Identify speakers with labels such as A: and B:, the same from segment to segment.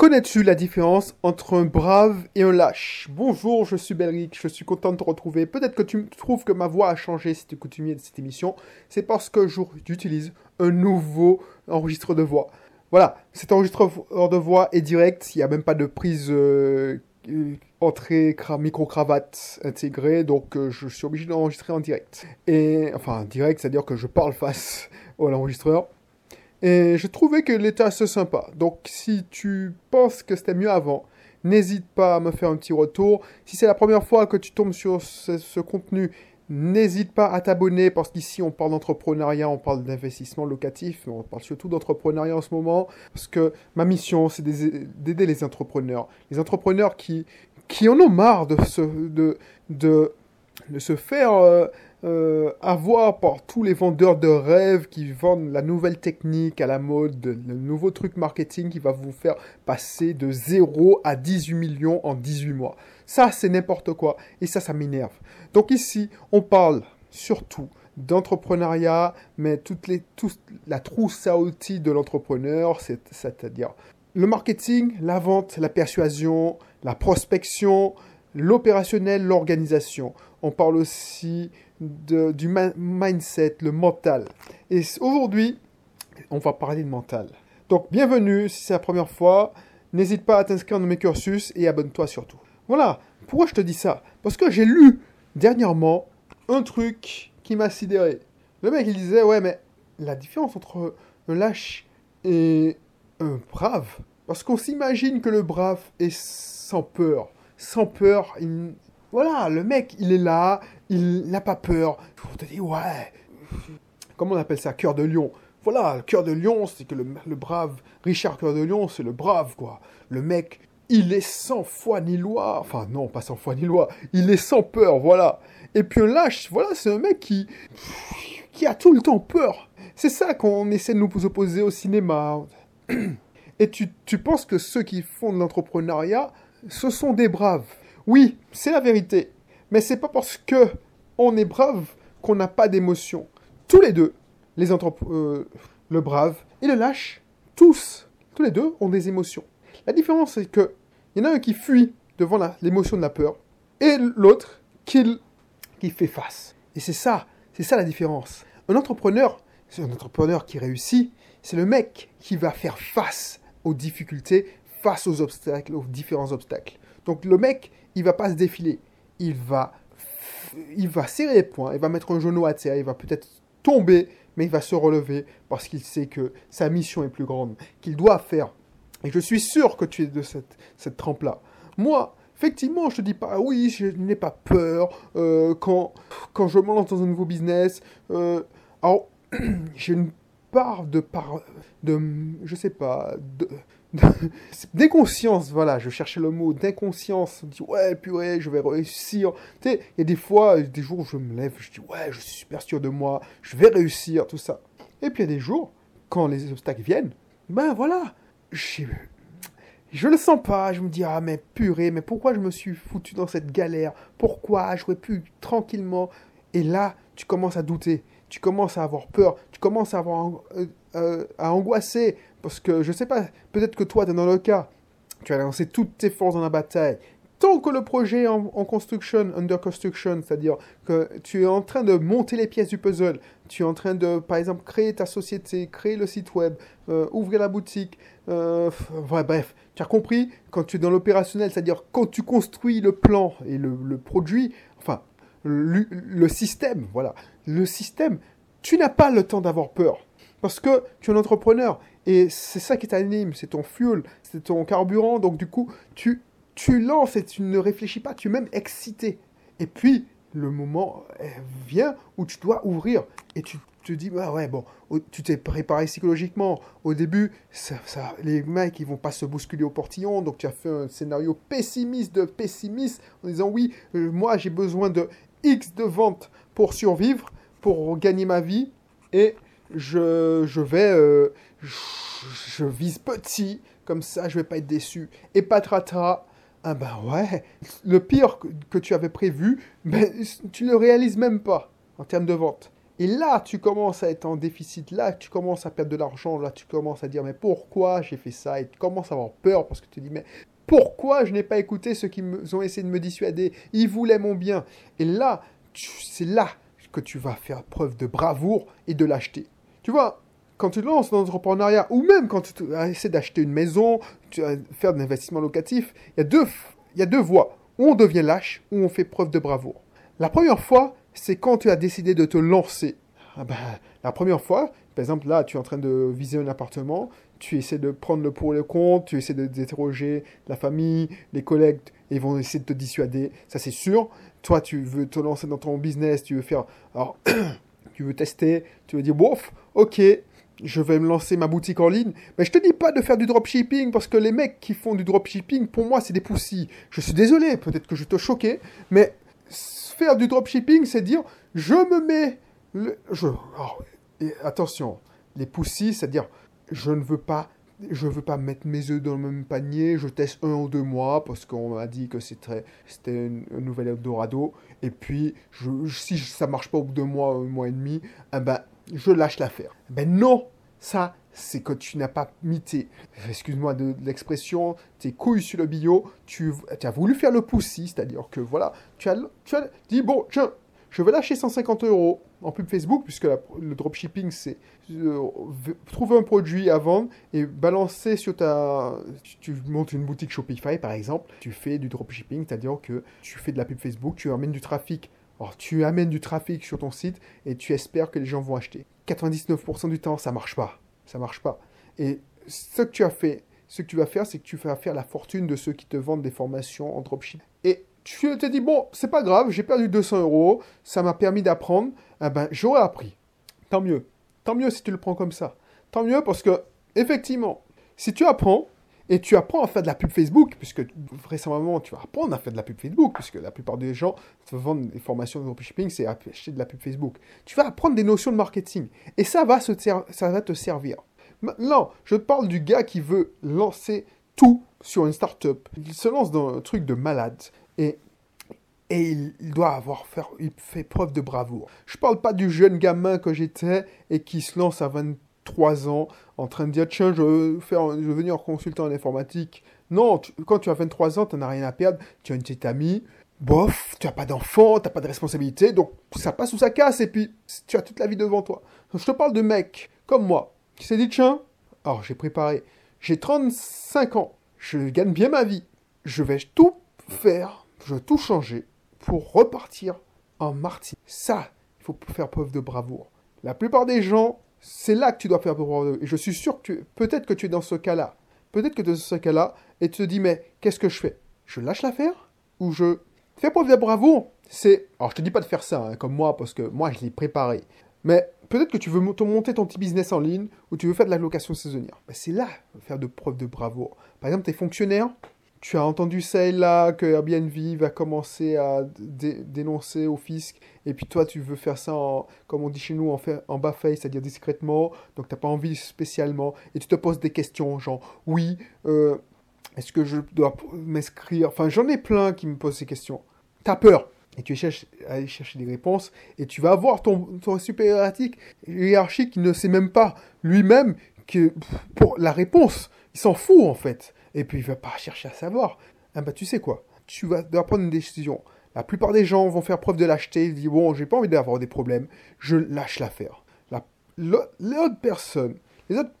A: Connais-tu la différence entre un brave et un lâche? Bonjour, je suis Belric, je suis content de te retrouver. Peut-être que tu trouves que ma voix a changé si tu es coutumier de cette émission. C'est parce que j'utilise un nouveau enregistreur de voix. Voilà, cet enregistreur de voix est direct, il n'y a même pas de prise euh, entrée micro-cravate intégrée, donc euh, je suis obligé d'enregistrer en direct. Et enfin, direct, c'est-à-dire que je parle face à l'enregistreur. Et je trouvais que l'état assez sympa. Donc si tu penses que c'était mieux avant, n'hésite pas à me faire un petit retour. Si c'est la première fois que tu tombes sur ce, contenu, n'hésite pas à t'abonner parce qu'ici on parle d'entrepreneuriat, on parle d'investissement locatif, on parle surtout d'entrepreneuriat en ce moment parce que ma mission c'est d'aider les entrepreneurs. Les entrepreneurs qui, qui en ont marre de se, de, de, de se faire... Euh, euh, à voir par tous les vendeurs de rêves qui vendent la nouvelle technique à la mode, le nouveau truc marketing qui va vous faire passer de 0 à 18 millions en 18 mois. Ça, c'est n'importe quoi. Et ça, ça m'énerve. Donc ici, on parle surtout d'entrepreneuriat, mais toutes les, la trousse à outils de l'entrepreneur, c'est-à-dire le marketing, la vente, la persuasion, la prospection, l'opérationnel, l'organisation. On parle aussi du mindset, le mental. Et aujourd'hui, on va parler de mental. Donc, bienvenue, si c'est la première fois, n'hésite pas à t'inscrire dans mes cursus et abonne-toi surtout. Voilà, pourquoi je te dis ça? Parce que j'ai lu dernièrement un truc qui m'a sidéré. Le mec, il disait, ouais, mais la différence entre un lâche et un brave, parce qu'on s'imagine que le brave est sans peur. Sans peur, il, voilà, le mec, il est là, il n'a pas peur. On te dit, ouais, comment on appelle ça, cœur de lion? Voilà, le cœur de lion, c'est que le, brave, Richard Cœur de Lion, c'est le brave, quoi. Le mec, il est sans foi ni loi. Enfin, non, pas sans foi ni loi. Il est sans peur, voilà. Et puis un lâche, voilà, c'est un mec qui, qui a tout le temps peur. C'est ça qu'on essaie de nous opposer au cinéma. Et tu, tu penses que ceux qui font de l'entrepreneuriat, ce sont des braves? Oui, c'est la vérité. Mais c'est pas parce que on est brave qu'on n'a pas d'émotion. Tous les deux, les euh, le brave et le lâche, tous, tous les deux ont des émotions. La différence, c'est que il y en a un qui fuit devant l'émotion de la peur et l'autre qui, qui fait face. Et c'est ça, c'est ça la différence. Un entrepreneur, c'est un entrepreneur qui réussit, c'est le mec qui va faire face aux difficultés, face aux obstacles, aux différents obstacles. Donc le mec, il va pas se défiler. Il va, il va serrer les poings, il va mettre un genou à terre, il va peut-être tomber, mais il va se relever parce qu'il sait que sa mission est plus grande, qu'il doit faire. Et je suis sûr que tu es de cette, cette trempe-là. Moi, effectivement, je te dis pas, oui, je n'ai pas peur euh, quand, quand je me lance dans un nouveau business. Euh, alors, j'ai une part de, part de, je sais pas, d'inconscience, voilà, je cherchais le mot d'inconscience. Me dis, ouais, purée, je vais réussir. Tu il y a des fois, des jours où je me lève, je dis, ouais, je suis super sûr de moi, je vais réussir, tout ça. Et puis il y a des jours, quand les obstacles viennent, ben voilà, je, je le sens pas, je me dis, ah, mais purée, mais pourquoi je me suis foutu dans cette galère? Pourquoi? J'aurais pu tranquillement. Et là, tu commences à douter, tu commences à avoir peur, commences à avoir euh, euh, à angoisser parce que je sais pas, peut-être que toi, dans le cas, tu as lancé toutes tes forces dans la bataille. Tant que le projet est en, construction, under construction, c'est-à-dire que tu es en train de monter les pièces du puzzle, tu es en train de, par exemple, créer ta société, créer le site web, euh, ouvrir la boutique, euh, bref, tu as compris, quand tu es dans l'opérationnel, c'est-à-dire quand tu construis le plan et le, produit, enfin, le système, voilà, le système, tu n'as pas le temps d'avoir peur. Parce que tu es un entrepreneur et c'est ça qui t'anime, c'est ton fuel, c'est ton carburant. Donc du coup, tu, tu lances et tu ne réfléchis pas, tu es même excité. Et puis, le moment euh, vient où tu dois ouvrir et tu te dis, bah ouais, bon, tu t'es préparé psychologiquement. Au début, ça, ça, les mecs, ils vont pas se bousculer au portillon. Donc tu as fait un scénario pessimiste de pessimiste en disant, oui, euh, moi j'ai besoin de X de ventes pour survivre, pour gagner ma vie. Et je, je vais, euh, je, vise petit, comme ça je vais pas être déçu. Et patratra, ah ben ouais, le pire que, tu avais prévu, ben, tu ne le réalises même pas en termes de vente. Et là, tu commences à être en déficit, là, tu commences à perdre de l'argent, là, tu commences à dire, mais pourquoi j'ai fait ça? Et tu commences à avoir peur parce que tu te dis, mais pourquoi je n'ai pas écouté ceux qui ont essayé de me dissuader? Ils voulaient mon bien. Et là, c'est là que tu vas faire preuve de bravoure et de lâcheté. Tu vois, quand tu lances dans l'entrepreneuriat, ou même quand tu essaies d'acheter une maison, tu vas faire de l'investissement locatif, il y, a deux, il voies. Ou on devient lâche, ou on fait preuve de bravoure. La première fois, c'est quand tu as décidé de te lancer. Ah ben, la première fois, par exemple, là, tu es en train de viser un appartement, tu essaies de prendre le pour et le contre, tu essaies d'interroger la famille, les collègues, et ils vont essayer de te dissuader, ça c'est sûr. Toi, tu veux te lancer dans ton business, tu veux faire... Alors, tu veux tester, tu veux dire, bof, ok, je vais me lancer ma boutique en ligne. Mais je te dis pas de faire du dropshipping parce que les mecs qui font du dropshipping, pour moi, c'est des poussis. Je suis désolé, peut-être que je te choquais, mais faire du dropshipping, c'est dire je me mets. Le, je, attention, les poussis, c'est-à-dire je ne veux pas. Je veux pas mettre mes œufs dans le même panier, je teste un ou deux mois parce qu'on m'a dit que c'était un nouvel Eldorado. Et puis, je, si ça marche pas au bout de mois, un mois et demi, eh ben, je lâche l'affaire. Ben non, ça, c'est que tu n'as pas mis tes, excuse-moi de, l'expression, tes couilles sur le bio, tu, as voulu faire le poussi, c'est-à-dire que voilà, tu as, tu as dit, bon, tiens, je vais lâcher 150 euros en pub Facebook, puisque le dropshipping, c'est euh, trouver un produit à vendre et balancer sur ta... Tu, montes une boutique Shopify, par exemple, tu fais du dropshipping, c'est-à-dire que tu fais de la pub Facebook, tu amènes du trafic alors, tu amènes du trafic sur ton site et tu espères que les gens vont acheter. 99% du temps, ça marche pas. Ça marche pas. Et ce que tu as fait, ce que tu vas faire, c'est que tu vas faire la fortune de ceux qui te vendent des formations en dropshipping. Tu te dis, bon, c'est pas grave, j'ai perdu 200 euros, ça m'a permis d'apprendre, eh ben, j'aurais appris. Tant mieux. Tant mieux si tu le prends comme ça. Tant mieux parce que, effectivement, si tu apprends, et tu apprends à faire de la pub Facebook, puisque vraisemblablement tu vas apprendre à faire de la pub Facebook, puisque la plupart des gens te vendent des formations de dropshipping, c'est acheter de la pub Facebook. Tu vas apprendre des notions de marketing. Et ça va, se ça va te servir. Maintenant, je parle du gars qui veut lancer sur une startup. Il se lance dans un truc de malade. Et et il, doit avoir faire, il fait preuve de bravoure. Je parle pas du jeune gamin que j'étais et qui se lance à 20, trois ans en train de dire tiens, je veux, faire, je veux consultant en informatique. Non, quand tu as 23 ans, tu n'as rien à perdre, tu as une petite amie, bof, tu n'as pas d'enfant, tu n'as pas de responsabilité, donc ça passe ou ça casse, et puis tu as toute la vie devant toi. je te parle de mec comme moi qui s'est dit tiens, alors j'ai préparé, j'ai 35 ans, je gagne bien ma vie, je vais tout faire, je vais tout changer pour repartir en Martin. Ça, il faut faire preuve de bravoure. La plupart des gens c'est là que tu dois faire preuve Et je suis sûr que peut-être que tu es dans ce cas-là. Peut-être que tu es dans ce cas-là et tu te dis, mais qu'est-ce que je fais? Je lâche l'affaire Ou je fais preuve de bravoure? C'est. Alors, je te dis pas de faire ça, hein, comme moi, parce que moi, je l'ai préparé. Mais peut-être que tu veux monter ton petit business en ligne ou tu veux faire de la location saisonnière. c'est là, faire de preuve de bravoure. Par exemple, tu es fonctionnaire, tu as entendu ça et là que Airbnb va commencer à dénoncer au fisc, et puis toi tu veux faire ça, en, comme on dit chez nous, en, en bas face, c'est-à-dire discrètement, donc tu n'as pas envie spécialement, et tu te poses des questions, genre, oui, euh, est-ce que je dois m'inscrire? Enfin, j'en ai plein qui me posent ces questions. Tu as peur, et tu cherches à aller chercher des réponses, et tu vas avoir ton, ton supérieur hiérarchique qui ne sait même pas lui-même que pour la réponse, il s'en fout en fait et puis il va pas chercher à savoir. Ah bah tu sais quoi, tu vas devoir prendre une décision. La plupart des gens vont faire preuve de lâcheté, ils disent bon, j'ai pas envie d'avoir des problèmes, je lâche l'affaire. La, les autres personnes, les autres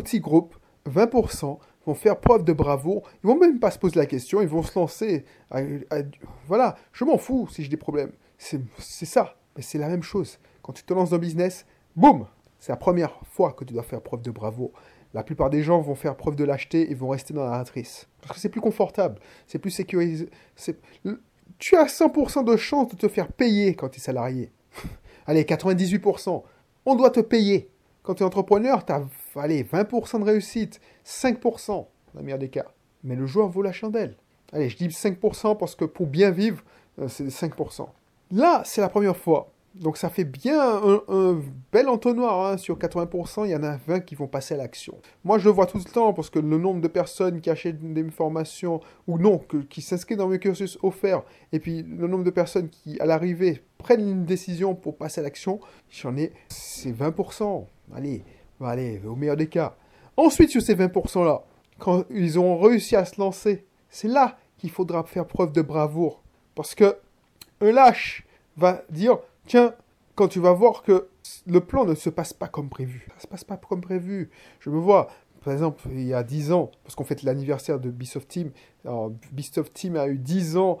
A: petits groupes, 20%, vont faire preuve de bravoure, ils vont même pas se poser la question, ils vont se lancer. voilà, je m'en fous si j'ai des problèmes. C'est ça, mais c'est la même chose. Quand tu te lances dans le business, boum, c'est la première fois que tu dois faire preuve de bravoure la plupart des gens vont faire preuve de lâcheté et vont rester dans la matrice. Parce que c'est plus confortable, c'est plus sécurisé. Tu as 100% de chance de te faire payer quand tu es salarié. allez, 98%. On doit te payer. Quand tu es entrepreneur, tu as allez, 20% de réussite, 5% dans la meilleure des cas. Mais le joueur vaut la chandelle. Allez, je dis 5% parce que pour bien vivre, euh, c'est 5%. Là, c'est la première fois. Donc ça fait bien un, bel entonnoir. Hein. Sur 80%, il y en a 20 qui vont passer à l'action. Moi, je le vois tout le temps parce que le nombre de personnes qui achètent des formations ou non, qui s'inscrivent dans mes cursus offerts, et puis le nombre de personnes qui, à l'arrivée, prennent une décision pour passer à l'action, j'en ai, c'est 20%. Allez, allez, au meilleur des cas. Ensuite, sur ces 20%-là, quand ils ont réussi à se lancer, c'est là qu'il faudra faire preuve de bravoure. Parce que un lâche va dire Tiens, quand tu vas voir que le plan ne se passe pas comme prévu, ça se passe pas comme prévu. Je me vois, par exemple, il y a 10 ans, parce qu'on fête l'anniversaire de of Team, alors of Team a eu 10 ans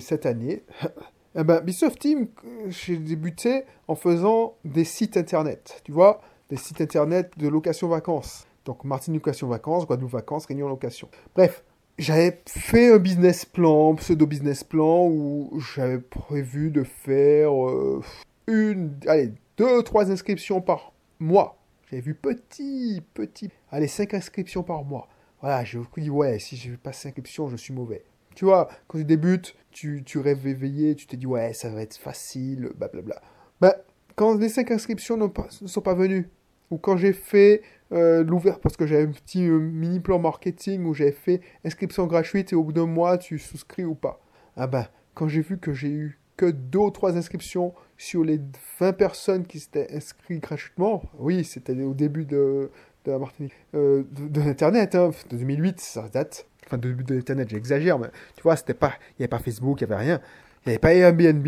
A: cette année. eh ben, Beast of Team, j'ai débuté en faisant des sites internet, tu vois, des sites internet de location vacances. Donc Martinique location vacances, Guadeloupe vacances, Réunion location. Bref, j'avais fait un business plan, pseudo business plan, où j'avais prévu de faire euh, une, allez, deux, trois inscriptions par mois. J'avais vu petit, petit, allez, cinq inscriptions par mois. Voilà, je me dis, ouais, si je pas cinq inscriptions, je suis mauvais. Tu vois, quand tu débutes, tu, tu rêves éveillé, tu te dis, ouais, ça va être facile, blablabla. Ben, quand les cinq inscriptions ne sont pas venues, ou quand j'ai fait euh, l'ouvert parce que j'avais un petit euh, mini plan marketing où j'avais fait inscription gratuite et au bout d'un mois tu souscris ou pas. Ah ben, quand j'ai vu que j'ai eu que deux ou trois inscriptions sur les 20 personnes qui s'étaient inscrites gratuitement, oui, c'était au début de, de la Martinique, euh, de, l'Internet, hein, de 2008, ça date. Enfin, de début de l'Internet, j'exagère, mais tu vois, c'était pas, il n'y avait pas Facebook, il n'y avait rien. Il n'y avait pas Airbnb.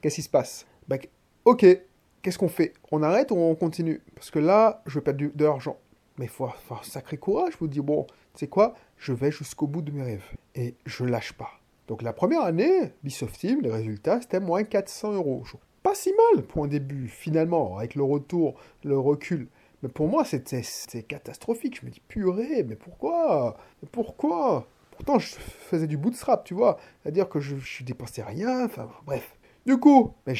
A: Qu'est-ce qui se passe? Ben, Ok, qu'est-ce qu'on fait? On arrête ou on continue? Parce que là, je vais perdre de l'argent. Mais il faut un sacré courage vous dire, bon, tu sais quoi? Je vais jusqu'au bout de mes rêves. Et je lâche pas. Donc la première année, Bisoft Team, les résultats, c'était moins 400 euros. Pas si mal pour un début, finalement, avec le retour, le recul. Mais pour moi, c'était catastrophique. Je me dis, purée, mais pourquoi? Pourquoi? Pourtant, je faisais du bootstrap, tu vois. C'est-à-dire que je, je dépensais rien, enfin, bref. Du coup, mais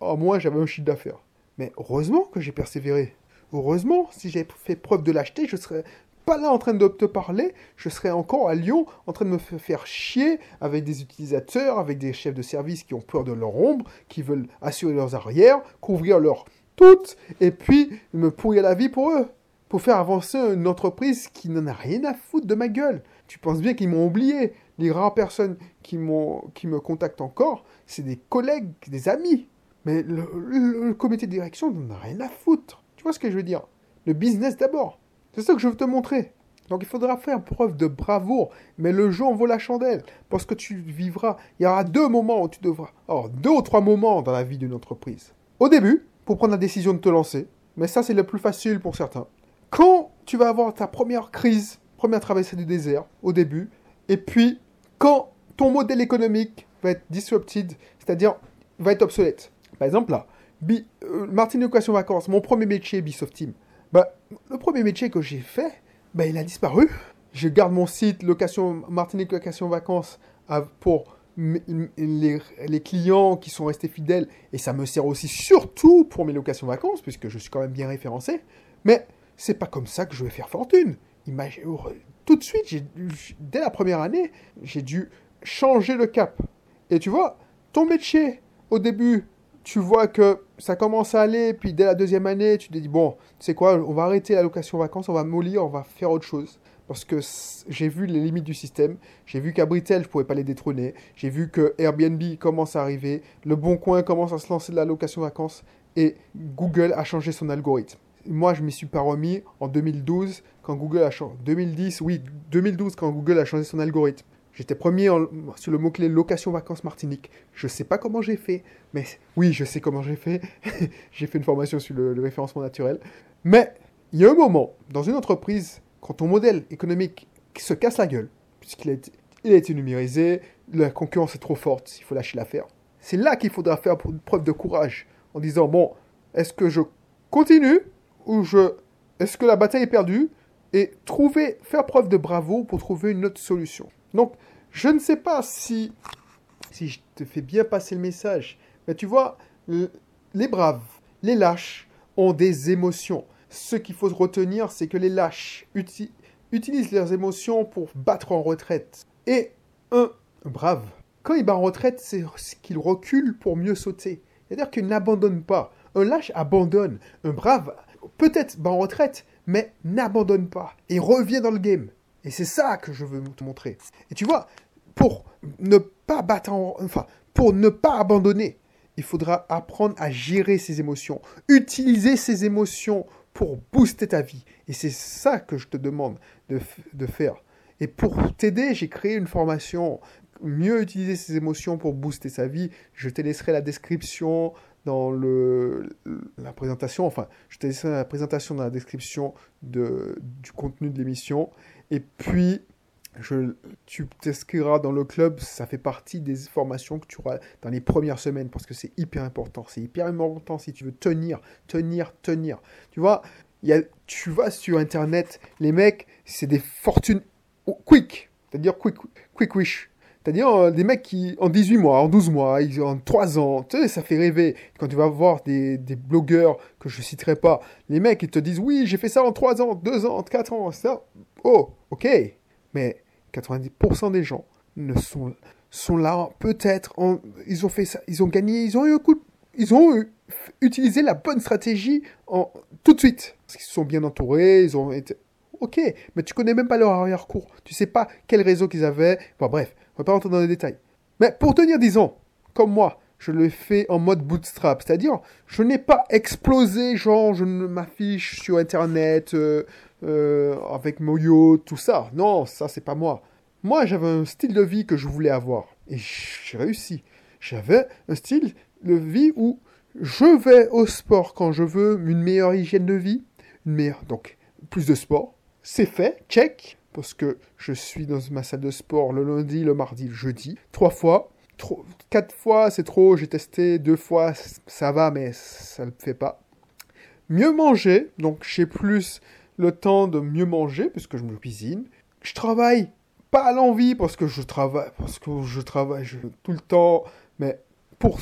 A: au moins j'avais un chiffre d'affaires. Mais heureusement que j'ai persévéré. Heureusement, si j'avais fait preuve de lâcheté, je serais pas là en train de te parler, je serais encore à Lyon en train de me faire chier avec des utilisateurs, avec des chefs de service qui ont peur de leur ombre, qui veulent assurer leurs arrières, couvrir leur toutes, et puis me pourrir la vie pour eux, pour faire avancer une entreprise qui n'en a rien à foutre de ma gueule. Tu penses bien qu'ils m'ont oublié. Les rares personnes qui, qui me contactent encore, c'est des collègues, des amis. Mais le, comité de direction n'en a rien à foutre. Tu vois ce que je veux dire? Le business d'abord. C'est ça que je veux te montrer. Donc il faudra faire preuve de bravoure, mais le jeu en vaut la chandelle, parce que tu vivras, il y aura deux moments où tu devras, alors deux ou trois moments dans la vie d'une entreprise. Au début, pour prendre la décision de te lancer, mais ça c'est le plus facile pour certains. Quand tu vas avoir ta première crise, première traversée du désert, au début, et puis quand ton modèle économique va être disrupted, c'est-à-dire va être obsolète. Par exemple, là, Bi, euh, Vacances, mon premier métier, Bisoft Team, bah, le premier métier que j'ai fait, bah, il a disparu. Je garde mon site location, Martinique Location Vacances pour les, les, clients qui sont restés fidèles, et ça me sert aussi surtout pour mes locations vacances, puisque je suis quand même bien référencé. Mais c'est pas comme ça que je vais faire fortune. Imagine, tout de suite, dès la première année, j'ai dû changer le cap. Et tu vois, ton métier, au début, tu vois que ça commence à aller, puis dès la deuxième année, tu te dis, bon, c'est quoi, on va arrêter la location vacances, on va mollir, on va faire autre chose. Parce que j'ai vu les limites du système, j'ai vu qu'à Britel, je ne pouvais pas les détrôner, j'ai vu que Airbnb commence à arriver, Le Bon Coin commence à se lancer de la location vacances, et Google a changé son algorithme moi, je m'y suis pas remis en 2012 quand Google a changé. 2010, oui, 2012 quand Google a changé son algorithme. J'étais premier sur le mot-clé location vacances Martinique. Je sais pas comment j'ai fait, mais oui, je sais comment j'ai fait. j'ai fait une formation sur le, référencement naturel. Mais il y a un moment, dans une entreprise, quand ton modèle économique se casse la gueule, puisqu'il a, été, a été numérisé, la concurrence est trop forte, il faut lâcher l'affaire. C'est là qu'il faudra faire preuve de courage, en disant, bon, est-ce que je continue où je... Est-ce que la bataille est perdue? Et trouver, faire preuve de bravo pour trouver une autre solution. Donc, je ne sais pas si, si je te fais bien passer le message, mais tu vois, les braves, les lâches ont des émotions. Ce qu'il faut retenir, c'est que les lâches utilisent leurs émotions pour battre en retraite. Et un brave, quand il bat en retraite, c'est qu'il recule pour mieux sauter. C'est-à-dire qu'il n'abandonne pas. Un lâche abandonne. Un brave, peut-être va en retraite, mais n'abandonne pas. Et revient dans le game. Et c'est ça que je veux te montrer. Et tu vois, pour ne pas battre enfin, pour ne pas abandonner, il faudra apprendre à gérer ses émotions, utiliser ses émotions pour booster ta vie. Et c'est ça que je te demande de, de faire. Et pour t'aider, j'ai créé une formation mieux utiliser ses émotions pour booster sa vie. Je te laisserai la description dans le, la présentation, enfin, je te laisserai la présentation dans la description de, du contenu de l'émission. Et puis, je, tu t'inscriras dans le club, ça fait partie des formations que tu auras dans les premières semaines parce que c'est hyper important. C'est hyper important si tu veux tenir, tenir, tenir. Tu vois, y a, tu vas sur Internet, les mecs, c'est des fortunes quick, c'est-à-dire quick, quick wish. C'est-à-dire euh, des mecs qui, en 18 mois, en 12 mois, en 3 ans, tu ça fait rêver. Quand tu vas voir des, blogueurs que je citerai pas, les mecs, ils te disent, oui, j'ai fait ça en 3 ans, 2 ans, 4 ans, ça. Oh, ok. Mais 90% des gens ne sont, là, peut-être, ils ont fait ça, ils ont gagné, ils ont eu un coup, ils ont utilisé la bonne stratégie tout de suite. Parce qu'ils sont bien entourés, ils ont été, ok, mais tu connais même pas leur arrière-cours. Tu sais pas quel réseau qu'ils avaient. Bon, bref, on va pas rentrer dans les détails. Mais pour tenir 10 ans, comme moi, je le fais en mode bootstrap, c'est-à-dire je n'ai pas explosé, genre je ne m'affiche sur internet euh, euh, avec Moyo, tout ça. Non, ça c'est pas moi. Moi j'avais un style de vie que je voulais avoir et j'ai réussi. J'avais un style de vie où je vais au sport quand je veux une meilleure hygiène de vie, donc plus de sport. C'est fait, check parce que je suis dans ma salle de sport le lundi, le mardi, le jeudi, trois fois. quatre fois, c'est trop, j'ai testé, deux fois, ça va, mais ça ne le fait pas. Mieux manger, donc j'ai plus le temps de mieux manger, puisque je me cuisine. Je travaille pas à l'envie, parce que je travaille, parce que je travaille tout le temps, mais pour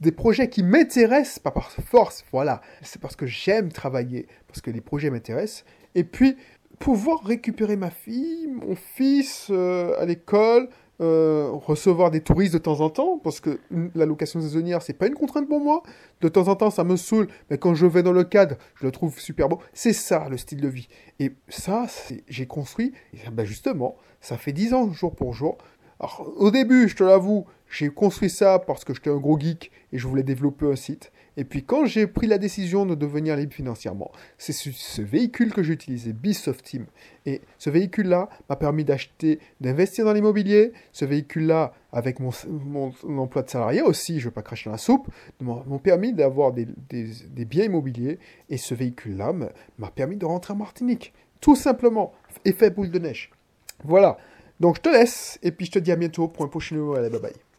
A: des projets qui m'intéressent, pas par force, voilà. C'est parce que j'aime travailler, parce que les projets m'intéressent. Et puis, pouvoir récupérer ma fille, mon fils euh, à l'école, euh, recevoir des touristes de temps en temps, parce que la location saisonnière, c'est pas une contrainte pour moi. De temps en temps, ça me saoule, mais quand je vais dans le cadre, je le trouve super beau. C'est ça, le style de vie. Et ça, j'ai construit, et ben justement, ça fait 10 ans, jour pour jour. Alors, au début, je te l'avoue, j'ai construit ça parce que j'étais un gros geek et je voulais développer un site. Et puis quand j'ai pris la décision de devenir libre financièrement, c'est ce, véhicule que j'ai utilisé, Bisoft Team. Et ce véhicule-là m'a permis d'acheter, d'investir dans l'immobilier. Ce véhicule-là, avec mon, emploi de salarié aussi, je ne veux pas cracher dans la soupe, m'ont permis d'avoir des, des biens immobiliers. Et ce véhicule-là m'a permis de rentrer en Martinique. Tout simplement. Effet boule de neige. Voilà. Donc je te laisse et puis je te dis à bientôt pour un prochain numéro. Allez, bye bye.